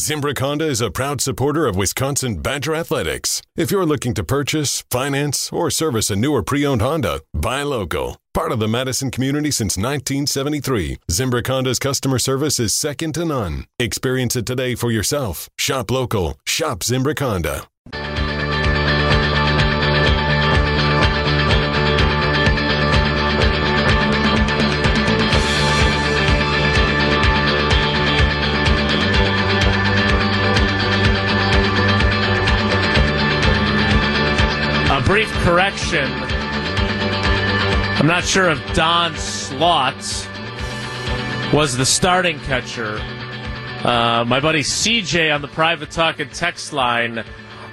Zimbrick Honda is a proud supporter of Wisconsin Badger Athletics. If you're looking to purchase, finance, or service a new or pre owned Honda, buy local. Part of the Madison community since 1973, Zimbrick Honda's customer service is second to none. Experience it today for yourself. Shop local. Shop Zimbrick Honda. Brief correction. I'm not sure if Don Slaught was the starting catcher. Uh, my buddy CJ on the private talk and text line,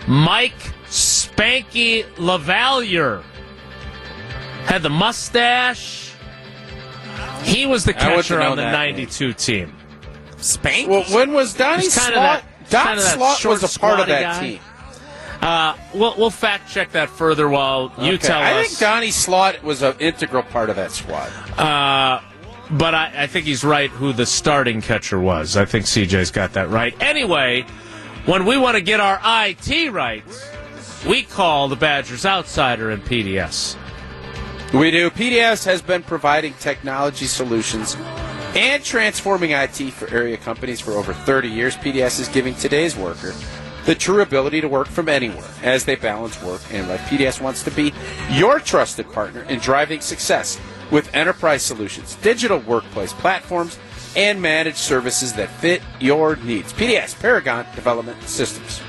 Mike Spanky LaValliere had the mustache. He was the I catcher on the that name. 92 team. Spank? Well, when was Donnie He's Slaught? that- Don kinda Slaught was a part of that guy. team. Uh, we'll, we'll fact check that further while you Okay. tell I us. I think Donnie Slaught was an integral part of that squad. Uh, but I, I think he's right who the starting catcher was. I think CJ's got that right. Anyway, when we want to get our IT right, we call the Badgers Outsider in PDS. We do. PDS has been providing technology solutions and transforming IT for area companies for over 30 years. PDS is giving today's worker the true ability to work from anywhere as they balance work and life. PDS wants to be your trusted partner in driving success with enterprise solutions, digital workplace platforms, and managed services that fit your needs. PDS, Paragon Development Systems.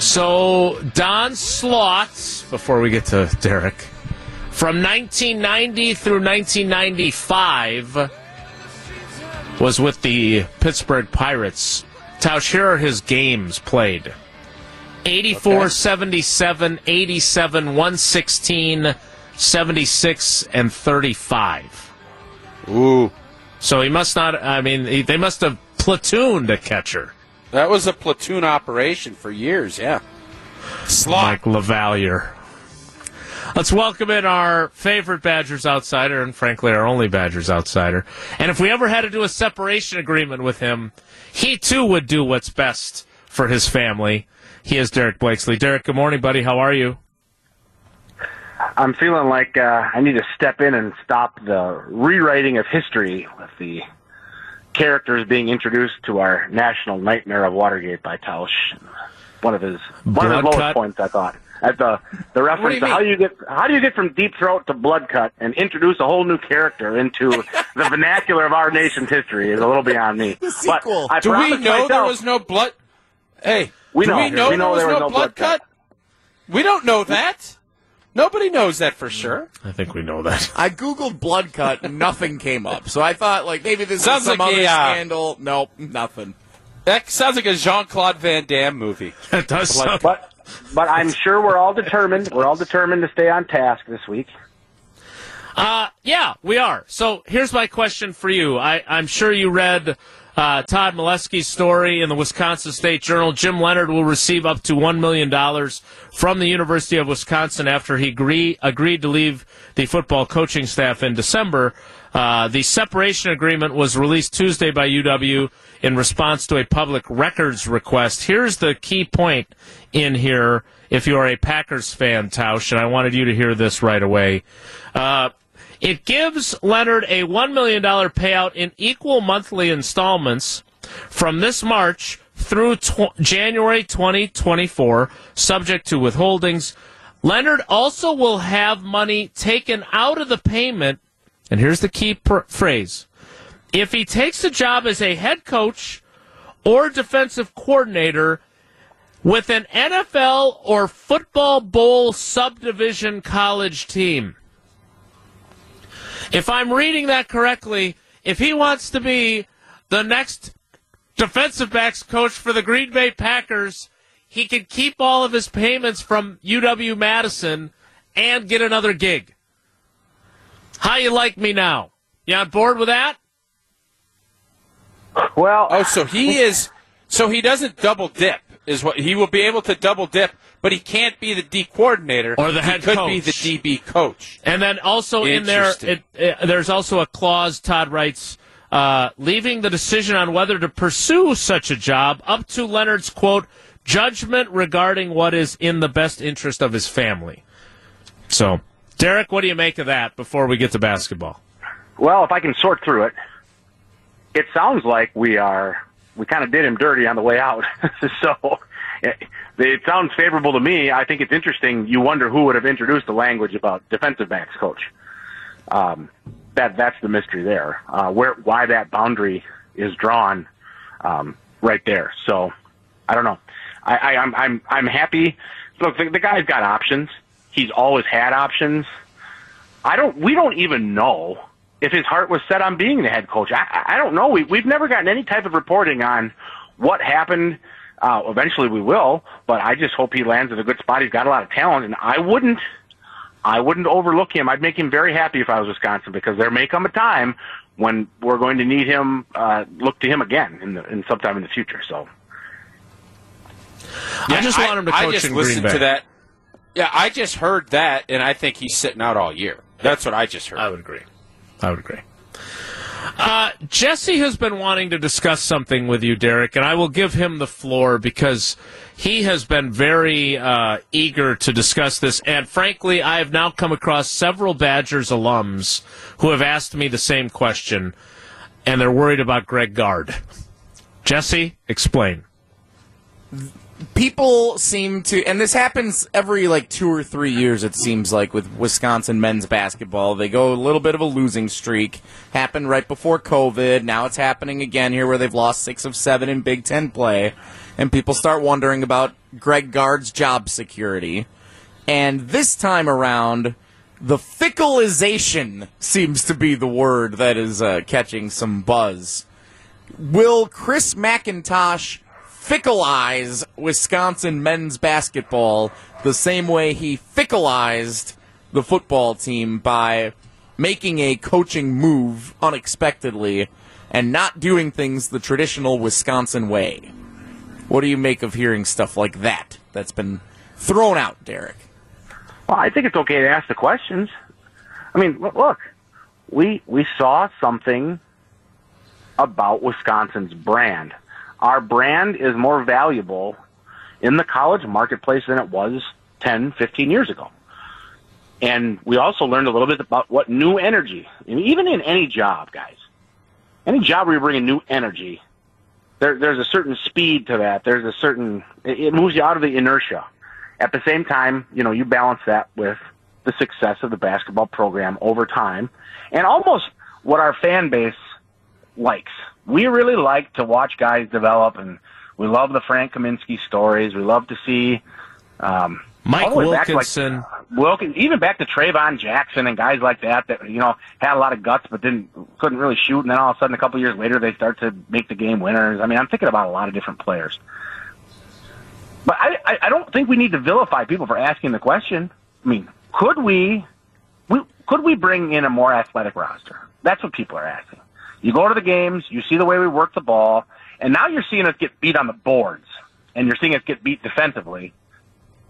So, Don Slaught, before we get to Derek, from 1990 through 1995, was with the Pittsburgh Pirates. Tausch, here are his games played 84, Okay. 77, 87, 116, 76, and 35. Ooh. So he must not, I mean, he, they must have platooned a catcher. That was a platoon operation for years, yeah. Slaught. Mike LaValliere. Let's welcome in our favorite Badgers outsider, and frankly, our only Badgers outsider. And if we ever had to do a separation agreement with him, he too would do what's best for his family. He is Derek Blakesley. Derek, good morning, buddy. How are you? I'm feeling like uh, I need to step in and stop the rewriting of history with the characters being introduced to our national nightmare of Watergate by Tausch. One of his one of his lowest cut? points, I thought. At the the reference you to how you get how do you get from deep throat to blood cut and introduce a whole new character into the vernacular of our nation's history is a little beyond me. The sequel. But I Do we know there was no blood? Hey, We do know. we know, We know there was no, blood cut? cut. We don't know that. Nobody knows that for sure. I think we know that. I googled blood cut, nothing came up. So I thought, like, maybe this Sounds is some like other a, uh, scandal. Nope, nothing. That sounds like a Jean Claude Van Damme movie. It does sound. But but I'm sure we're all determined. We're all determined to stay on task this week. Uh, yeah, we are. So here's my question for you. I, I'm sure you read uh, Todd Milewski's story in the Wisconsin State Journal. Jim Leonhard will receive up to $1 million from the University of Wisconsin after he agree, agreed to leave the football coaching staff in December. Uh, the separation agreement was released Tuesday by UW in response to a public records request. Here's the key point in here if you are a Packers fan, Tausch, and I wanted you to hear this right away. Uh, it gives Leonhard a $1 million payout in equal monthly installments from this March through tw- January 2024, subject to withholdings. Leonhard also will have money taken out of the payment, and here's the key pr- phrase if he takes a job as a head coach or defensive coordinator with an NFL or football bowl subdivision college team. If I'm reading that correctly, if he wants to be the next defensive backs coach for the Green Bay Packers, he can keep all of his payments from UW Madison and get another gig. How you like me now? You on board with that? Well, Oh, so he is. So he doesn't double dip. Is what he will be able to double dip, but he can't be the D coordinator Or the head he could coach. be the DB coach. And then also in there, it, it, there's also a clause. Todd writes uh, leaving the decision on whether to pursue such a job up to Leonhard's quote judgment regarding what is in the best interest of his family. So, Derek, what do you make of that before we get to basketball? Well, if I can sort through it, it sounds like we are we kind of did him dirty on the way out. so it, it sounds favorable to me. I think it's interesting. You wonder who would have introduced the language about defensive backs coach. Um, that that's the mystery there. Uh, where why that boundary is drawn um, right there. So I don't know. I, I, I'm I'm I'm happy. Look, the, the guy's got options. He's always had options. I don't. We don't even know if his heart was set on being the head coach. I, I don't know. We, we've never gotten any type of reporting on what happened. Uh, eventually we will, but I just hope he lands in a good spot. He's got a lot of talent, and I wouldn't, I wouldn't overlook him. I'd make him very happy if I was Wisconsin because there may come a time when we're going to need him, uh, look to him again in the, in sometime in the future. So. Yeah, I just want him to coach I just in listened Green Bay. to that. Yeah, I just heard that, and I think he's sitting out all year. That's what I just heard. I would agree. I would agree. Uh, Jesse has been wanting to discuss something with you, Derek, and I will give him the floor because he has been very uh, eager to discuss this. And frankly, I have now come across several Badgers alums who have asked me the same question, and they're worried about Greg Gard. Jesse, explain. People seem to, and this happens every like two or three years. It seems like with Wisconsin men's basketball, they go a little bit of a losing streak. Happened right before COVID. Now it's happening again here, where they've lost six of seven in Big Ten play, and people start wondering about Greg Gard's job security. And this time around, the fickleization seems to be the word that is uh, catching some buzz. Will Chris McIntosh fickleize Wisconsin men's basketball the same way he fickleized the football team by making a coaching move unexpectedly and not doing things the traditional Wisconsin way? What do you make of hearing stuff like that that's been thrown out, Derek? Well, I think it's okay to ask the questions. I mean, look, we we saw something about Wisconsin's brand. Our brand is more valuable in the college marketplace than it was 10, 15 years ago. And we also learned a little bit about what new energy, even in any job, guys, any job where you bring in new energy, there, there's a certain speed to that. There's a certain, it moves you out of the inertia. At the same time, you know, you balance that with the success of the basketball program over time and almost what our fan base likes. We really like to watch guys develop and we love the Frank Kaminsky stories. We love to see, um, Mike back like, Wilkinson. Wilkins, even back to Traevon Jackson and guys like that that you know had a lot of guts but didn't couldn't really shoot, and then all of a sudden a couple years later they start to make the game winners. I mean, I'm thinking about a lot of different players, but I I, I don't think we need to vilify people for asking the question. I mean, could we, we could we bring in a more athletic roster? That's what people are asking. You go to the games, you see the way we work the ball, and now you're seeing us get beat on the boards, and you're seeing us get beat defensively.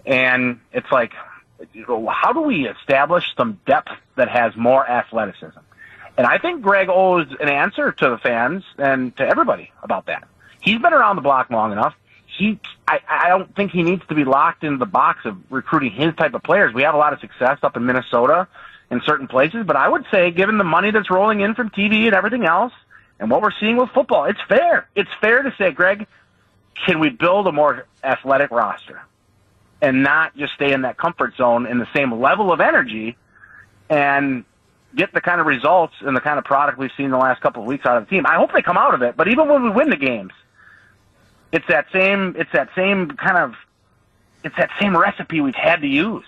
And it's like, how do we establish some depth that has more athleticism? And I think Greg owes an answer to the fans and to everybody about that. He's been around the block long enough. He, I, I don't think he needs to be locked into the box of recruiting his type of players. We have a lot of success up in Minnesota in certain places, but I would say, given the money that's rolling in from TV and everything else, and what we're seeing with football, it's fair. It's fair to say, Greg, can we build a more athletic roster? and not just stay in that comfort zone in the same level of energy and get the kind of results and the kind of product we've seen the last couple of weeks out of the team. I hope they come out of it, but even when we win the games, it's that same it's that same kind of it's that same recipe we've had to use.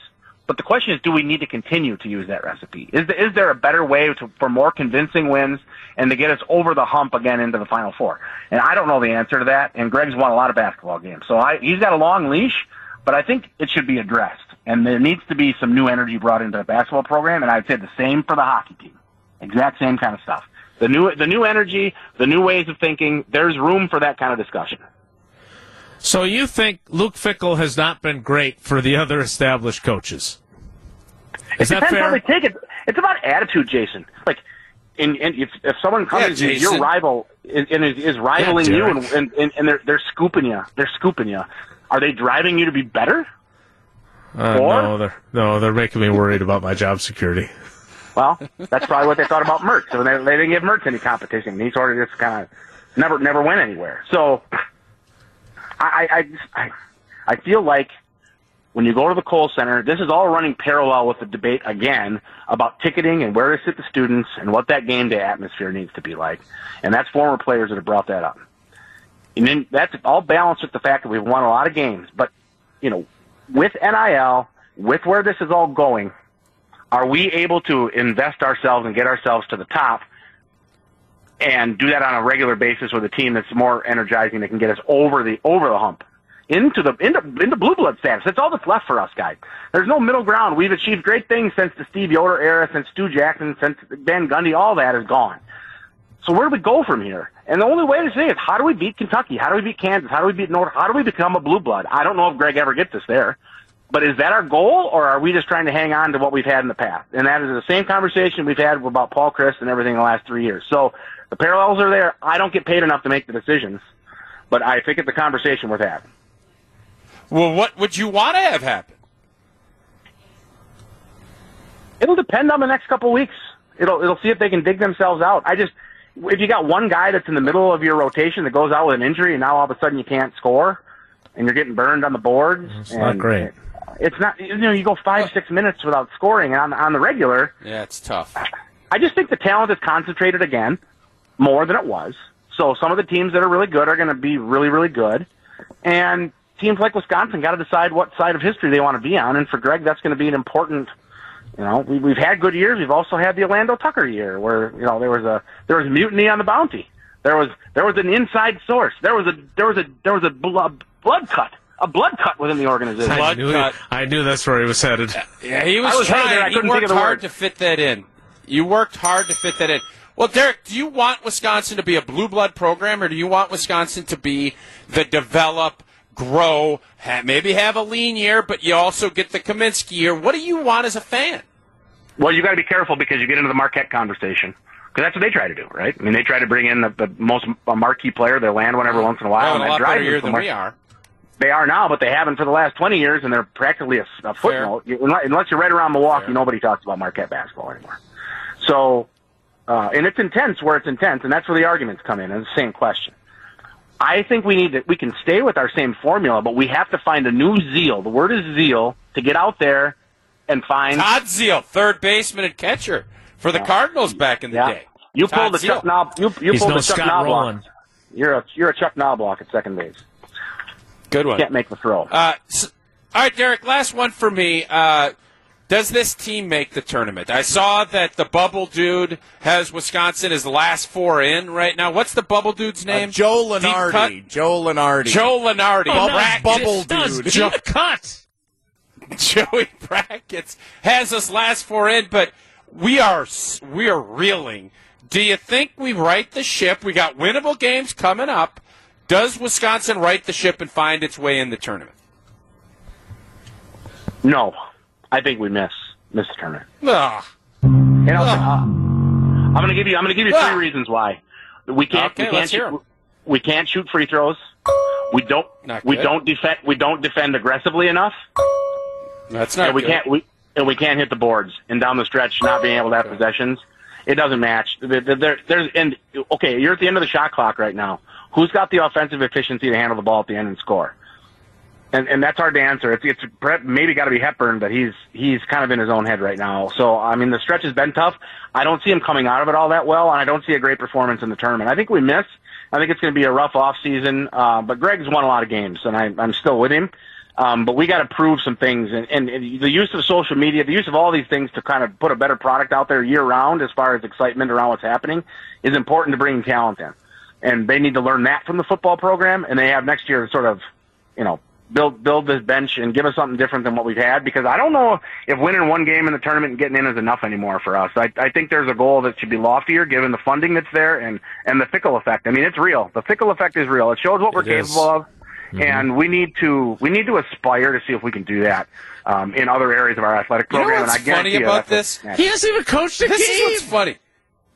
But the question is, do we need to continue to use that recipe? Is there, is there a better way to, for more convincing wins and to get us over the hump again into the Final Four? And I don't know the answer to that. And Greg's won a lot of basketball games, so I, he's got a long leash but I think it should be addressed. And there needs to be some new energy brought into the basketball program, and I'd say the same for the hockey team. Exact same kind of stuff. The new, the new energy, the new ways of thinking, there's room for that kind of discussion. So you think Luke Fickell has not been great for the other established coaches? Is it that depends how fair? they take it. It's about attitude, Jason. Like, and, and if, if someone comes Yeah, and your rival is, and is, is rivaling Yeah, you and, and, and, and they're, they're scooping you, they're scooping you, are they driving you to be better? Uh, Or- no, they're no, they're making me worried about my job security. Well, that's probably what they thought about Mertz. So they, they didn't give Mertz any competition. He sort of just kind of never never went anywhere. So I I, I, just, I I feel like when you go to the Kohl Center, this is all running parallel with the debate again about ticketing and where to sit the students and what that game day atmosphere needs to be like. And that's former players that have brought that up. And then that's all balanced with the fact that we've won a lot of games. But, you know, with NIL, with where this is all going, are we able to invest ourselves and get ourselves to the top and do that on a regular basis with a team that's more energizing that can get us over the over the hump into the into into blue blood status. That's all that's left for us guys. There's no middle ground. We've achieved great things since the Steve Yoder era, since Stu Jackson, since Van Gundy. All that is gone. So where do we go from here? And the only way to say is how do we beat Kentucky? How do we beat Kansas? How do we beat North? How do we become a blue blood? I don't know if Greg ever gets us there. But is that our goal, or are we just trying to hang on to what we've had in the past? And that is the same conversation we've had about Paul Chryst and everything in the last three years. So the parallels are there. I don't get paid enough to make the decisions, but I think it's a conversation worth having. Well, what would you want to have happen? It'll depend on the next couple of weeks. It'll it'll see if they can dig themselves out. I just if you got one guy that's in the middle of your rotation that goes out with an injury and now all of a sudden you can't score and you're getting burned on the boards. It's not great. It's not you know you go five six minutes without scoring on on the regular. Yeah, it's tough. I just think the talent is concentrated again more than it was. So some of the teams that are really good are going to be really, really good. And teams like Wisconsin got to decide what side of history they want to be on. And for Greg, that's going to be an important, you know, we, we've had good years. We've also had the Alando Tucker year where, you know, there was a, there was mutiny on the bounty. There was, there was an inside source. There was a, there was a, there was a blood, blood cut, a blood cut within the organization. I Blood knew, cut. I knew that's where he was headed. Yeah, he was, I was trying. there, I he couldn't worked think of the hard word. to fit that in. You worked hard to fit that in. Well, Derek, do you want Wisconsin to be a blue blood program, or do you want Wisconsin to be the develop, grow, maybe have a lean year, but you also get the Kaminsky year? What do you want as a fan? Well, you got to be careful because you get into the Marquette conversation. Because that's what they try to do, right? I mean, they try to bring in the, the most a marquee player. They land one every once in a while, Well, and a that lot drives year than we are. They are now, but they haven't for the last 20 years, and they're practically a, a footnote. You- Unless, unless you're right around Milwaukee, Fair. nobody talks about Marquette basketball anymore. So, uh, and it's intense where it's intense, and that's where the arguments come in. And it's the same question. I think we need to, we can stay with our same formula, but we have to find a new zeal. The word is zeal to get out there and find. Todd Zeile, third baseman and catcher for the Cardinals back in the yeah. day. You Todd pulled the Zeal. Chuck Knob. You, you He's pulled no the Chuck Scott Knoblauch. Rolen. You're a you're a Chuck Knoblauch at second base. Good one. Can't make the throw. Uh, s all right, Derek. Last one for me. Uh, does this team make the tournament? I saw that the bubble dude has Wisconsin as the last four in right now. What's the bubble dude's Uh, name? Joe Deep cut? Lunardi. Joe Lunardi. Joe Lunardi. Oh, no, bubble dude. deep cut. Joey Brackets has us last four in, but we are we are reeling. Do you think we right the ship? We got winnable games coming up. Does Wisconsin right the ship and find its way in the tournament? no, I think we miss miss the tournament. Ugh. And I'll, uh, I'm going to give you. I'm to give you Ah. three reasons why we can't. Okay, we can't let's hear 'em. shoot, we can't shoot free throws. We don't. We don't defend. We don't defend aggressively enough, That's not and we good. can't. We and we can't hit the boards. And down the stretch, not being able to have possessions, it doesn't match. There, there, there's and okay, you're at the end of the shot clock right now. Who's got the offensive efficiency to handle the ball at the end and score? And and that's hard to answer. It's it's maybe got to be Hepburn, but he's he's kind of in his own head right now. So I mean, the stretch has been tough. I don't see him coming out of it all that well, and I don't see a great performance in the tournament. I think we miss. I think it's going to be a rough off season. Uh, but Greg's won a lot of games, and I, I'm still with him. Um, but we got to prove some things, and, and, and the use of social media, the use of all these things to kind of put a better product out there year round, as far as excitement around what's happening, is important to bring talent in. And they need to learn that from the football program, and they have next year to sort of, you know, build build this bench and give us something different than what we've had. Because I don't know if winning one game in the tournament and getting in is enough anymore for us. I, I think there's a goal that should be loftier, given the funding that's there and and the Fickell effect. I mean, it's real. The Fickell effect is real. It shows what we're It is. capable of. And we need to we need to aspire to see if we can do that um, in other areas of our athletic You know program. what's and I guarantee funny you about this? He hasn't even coached a This game. is what's funny.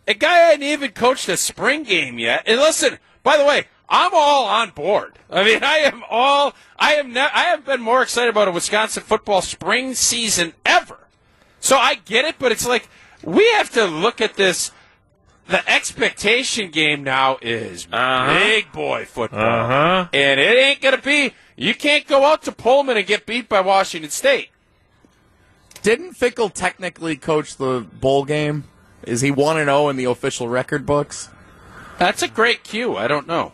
a guy hadn't even coached a spring game yet. And listen, by the way, I'm all on board. I mean, I am all. I am. Ne- I have been more excited about a Wisconsin football spring season ever. So I get it, but it's like we have to look at this. The expectation game now is Uh-huh. big boy football, Uh-huh. and it ain't gonna be. You can't go out to Pullman and get beat by Washington State. Didn't Fickell technically coach the bowl game? Is he one and zero in the official record books? That's a great cue. I don't know.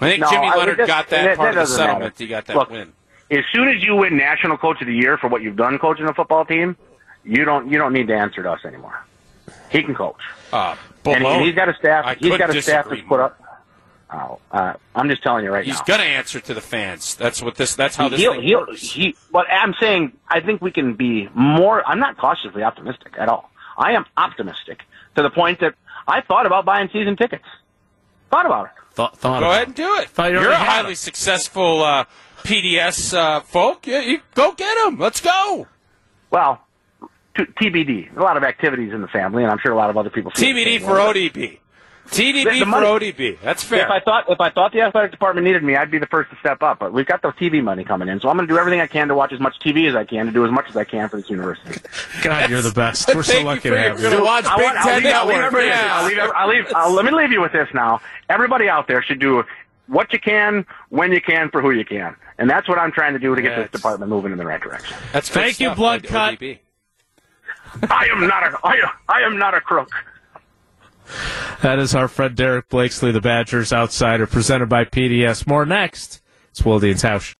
I think No, Jimmy Leonhard that- got that, that- part that of the doesn't matter. settlement. He got that Look, win. As soon as you win National Coach of the Year for what you've done coaching a football team, you don't you don't need to answer to us anymore. He can coach, Uh, and, and he's got a staff. I he's got a staff that's put up. Oh, uh, I'm just telling you right He's now. He's going to answer to the fans. That's what this. That's how this he'll, thing he'll, works. he, but I'm saying I think we can be more. I'm not cautiously optimistic at all. I am optimistic to the point that I thought about buying season tickets. Thought about it. Thought, thought Go about ahead and do it. Thought you You're a highly him. successful uh, PDS uh, folk. You, you go get him. Let's go. Well, to, TBD. A lot of activities in the family, and I'm sure a lot of other people. feel TBD same for way. ODB. TDB The- the for ODB. That's fair. If I thought if I thought the athletic department needed me, I'd be the first to step up. But we've got the TV money coming in, so I'm going to do everything I can to watch as much TV as I can to do as much as I can for this university. God, you're the best. We're so Thank you lucky for to your have you. good- watch I Big want- I'll Ten leave- I'll leave Network. Yeah. I'll leave, I'll leave, I'll- let me leave you with this now. Everybody out there should do what you can, when you can, for who you can, and that's what I'm trying to do to get Yeah, this department moving in the right direction. That's good Thank you, stuff, Blood ODB. Cut. I am not a I, I am not a crook. That is our friend Derek Blakesley, the Badgers Outsider, presented by PDS. More next. It's Wilde and Tausch.